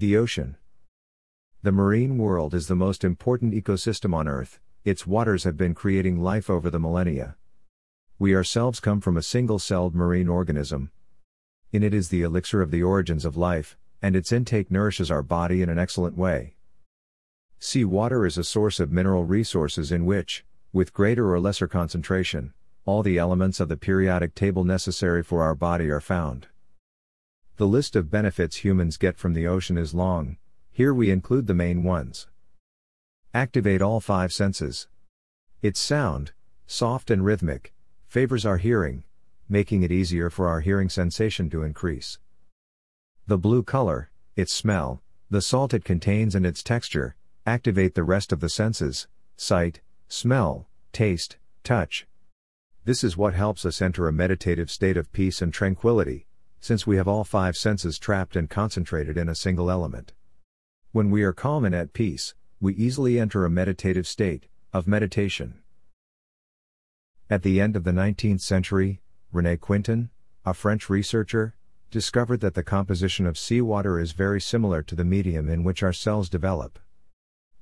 The ocean. The marine world is the most important ecosystem on Earth, its waters have been creating life over the millennia. We ourselves come from a single celled marine organism. In it is the elixir of the origins of life, and its intake nourishes our body in an excellent way. Sea water is a source of mineral resources in which, with greater or lesser concentration, all the elements of the periodic table necessary for our body are found. The list of benefits humans get from the ocean is long, here we include the main ones. Activate all five senses. Its sound, soft and rhythmic, favors our hearing, making it easier for our hearing sensation to increase. The blue color, its smell, the salt it contains and its texture, activate the rest of the senses, sight, smell, taste, touch. This is what helps us enter a meditative state of peace and tranquility, since we have all five senses trapped and concentrated in a single element. When we are calm and at peace, we easily enter a meditative state, of meditation. At the end of the 19th century, Rene Quinton, a French researcher, discovered that the composition of seawater is very similar to the medium in which our cells develop.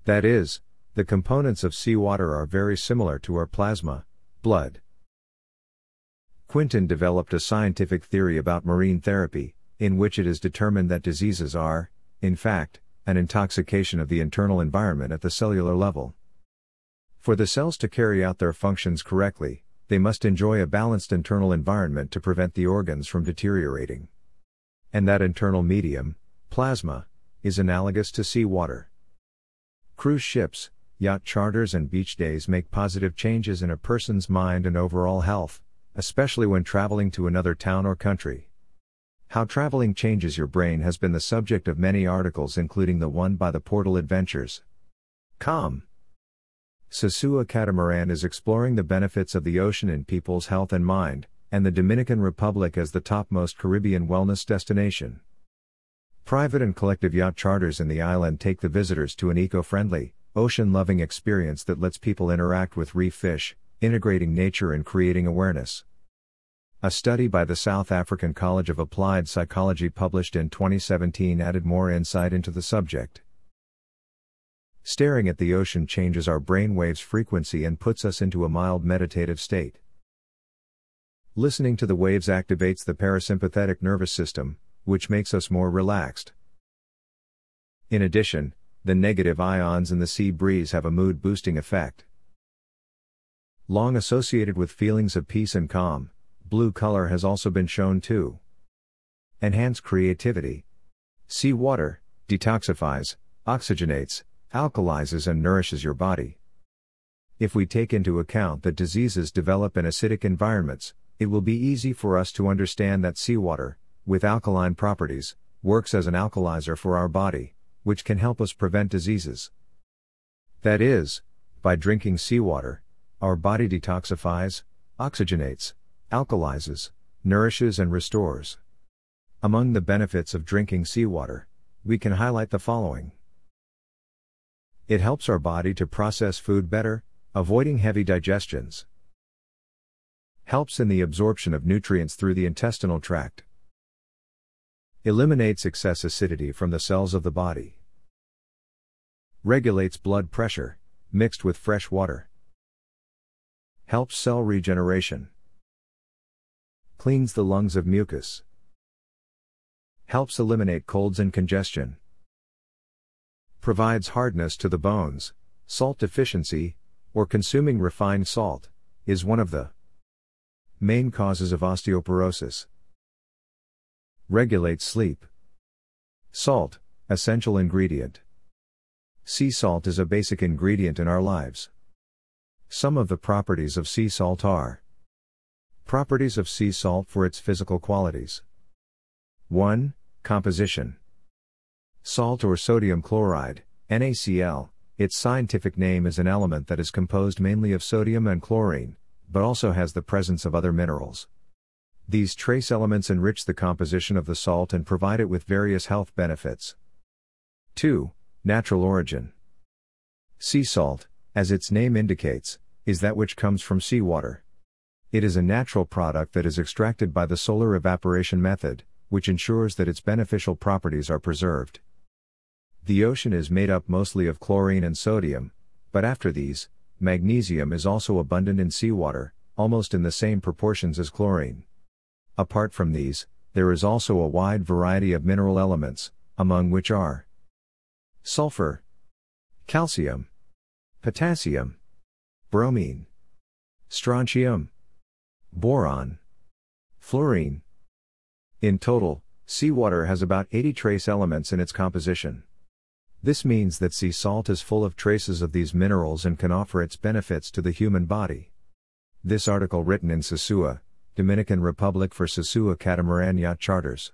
That is, the components of seawater are very similar to our plasma, blood. Quinton developed a scientific theory about marine therapy, in which it is determined that diseases are, in fact, an intoxication of the internal environment at the cellular level. For the cells to carry out their functions correctly, they must enjoy a balanced internal environment to prevent the organs from deteriorating. And that internal medium, plasma, is analogous to seawater. Cruise ships, yacht charters, and beach days make positive changes in a person's mind and overall health especially when traveling to another town or country. How traveling changes your brain has been the subject of many articles, including the one by the portal Adventures. Com. Sosua Catamaran is exploring the benefits of the ocean in people's health and mind, and the Dominican Republic as the topmost Caribbean wellness destination. Private and collective yacht charters in the island take the visitors to an eco friendly, ocean loving experience that lets people interact with reef fish, integrating nature and creating awareness. A study by the South African College of Applied Psychology published in 2017 added more insight into the subject. Staring at the ocean changes our brainwaves frequency and puts us into a mild meditative state. Listening to the waves activates the parasympathetic nervous system, which makes us more relaxed. In addition, the negative ions in the sea breeze have a mood boosting effect. Long associated with feelings of peace and calm, blue color has also been shown to enhance creativity. Sea water detoxifies, oxygenates, alkalizes, and nourishes your body. If we take into account that diseases develop in acidic environments, it will be easy for us to understand that seawater, with alkaline properties, works as an alkalizer for our body, which can help us prevent diseases. That is, by drinking seawater, our body detoxifies, oxygenates, alkalizes, nourishes, and restores. Among the benefits of drinking seawater, we can highlight the following It helps our body to process food better, avoiding heavy digestions. Helps in the absorption of nutrients through the intestinal tract. Eliminates excess acidity from the cells of the body. Regulates blood pressure, mixed with fresh water. Helps cell regeneration. Cleans the lungs of mucus. Helps eliminate colds and congestion. Provides hardness to the bones. Salt deficiency, or consuming refined salt, is one of the main causes of osteoporosis. Regulates sleep. Salt, essential ingredient. Sea salt is a basic ingredient in our lives. Some of the properties of sea salt are Properties of sea salt for its physical qualities. 1. Composition. Salt or sodium chloride, NaCl, its scientific name is an element that is composed mainly of sodium and chlorine, but also has the presence of other minerals. These trace elements enrich the composition of the salt and provide it with various health benefits. 2. Natural origin. Sea salt, as its name indicates, is that which comes from seawater. It is a natural product that is extracted by the solar evaporation method, which ensures that its beneficial properties are preserved. The ocean is made up mostly of chlorine and sodium, but after these, magnesium is also abundant in seawater, almost in the same proportions as chlorine. Apart from these, there is also a wide variety of mineral elements, among which are sulfur, calcium, potassium, bromine, strontium, boron, fluorine. In total, seawater has about 80 trace elements in its composition. This means that sea salt is full of traces of these minerals and can offer its benefits to the human body. This article written in Sosua, Dominican Republic for Sosua Catamaran Yacht Charters.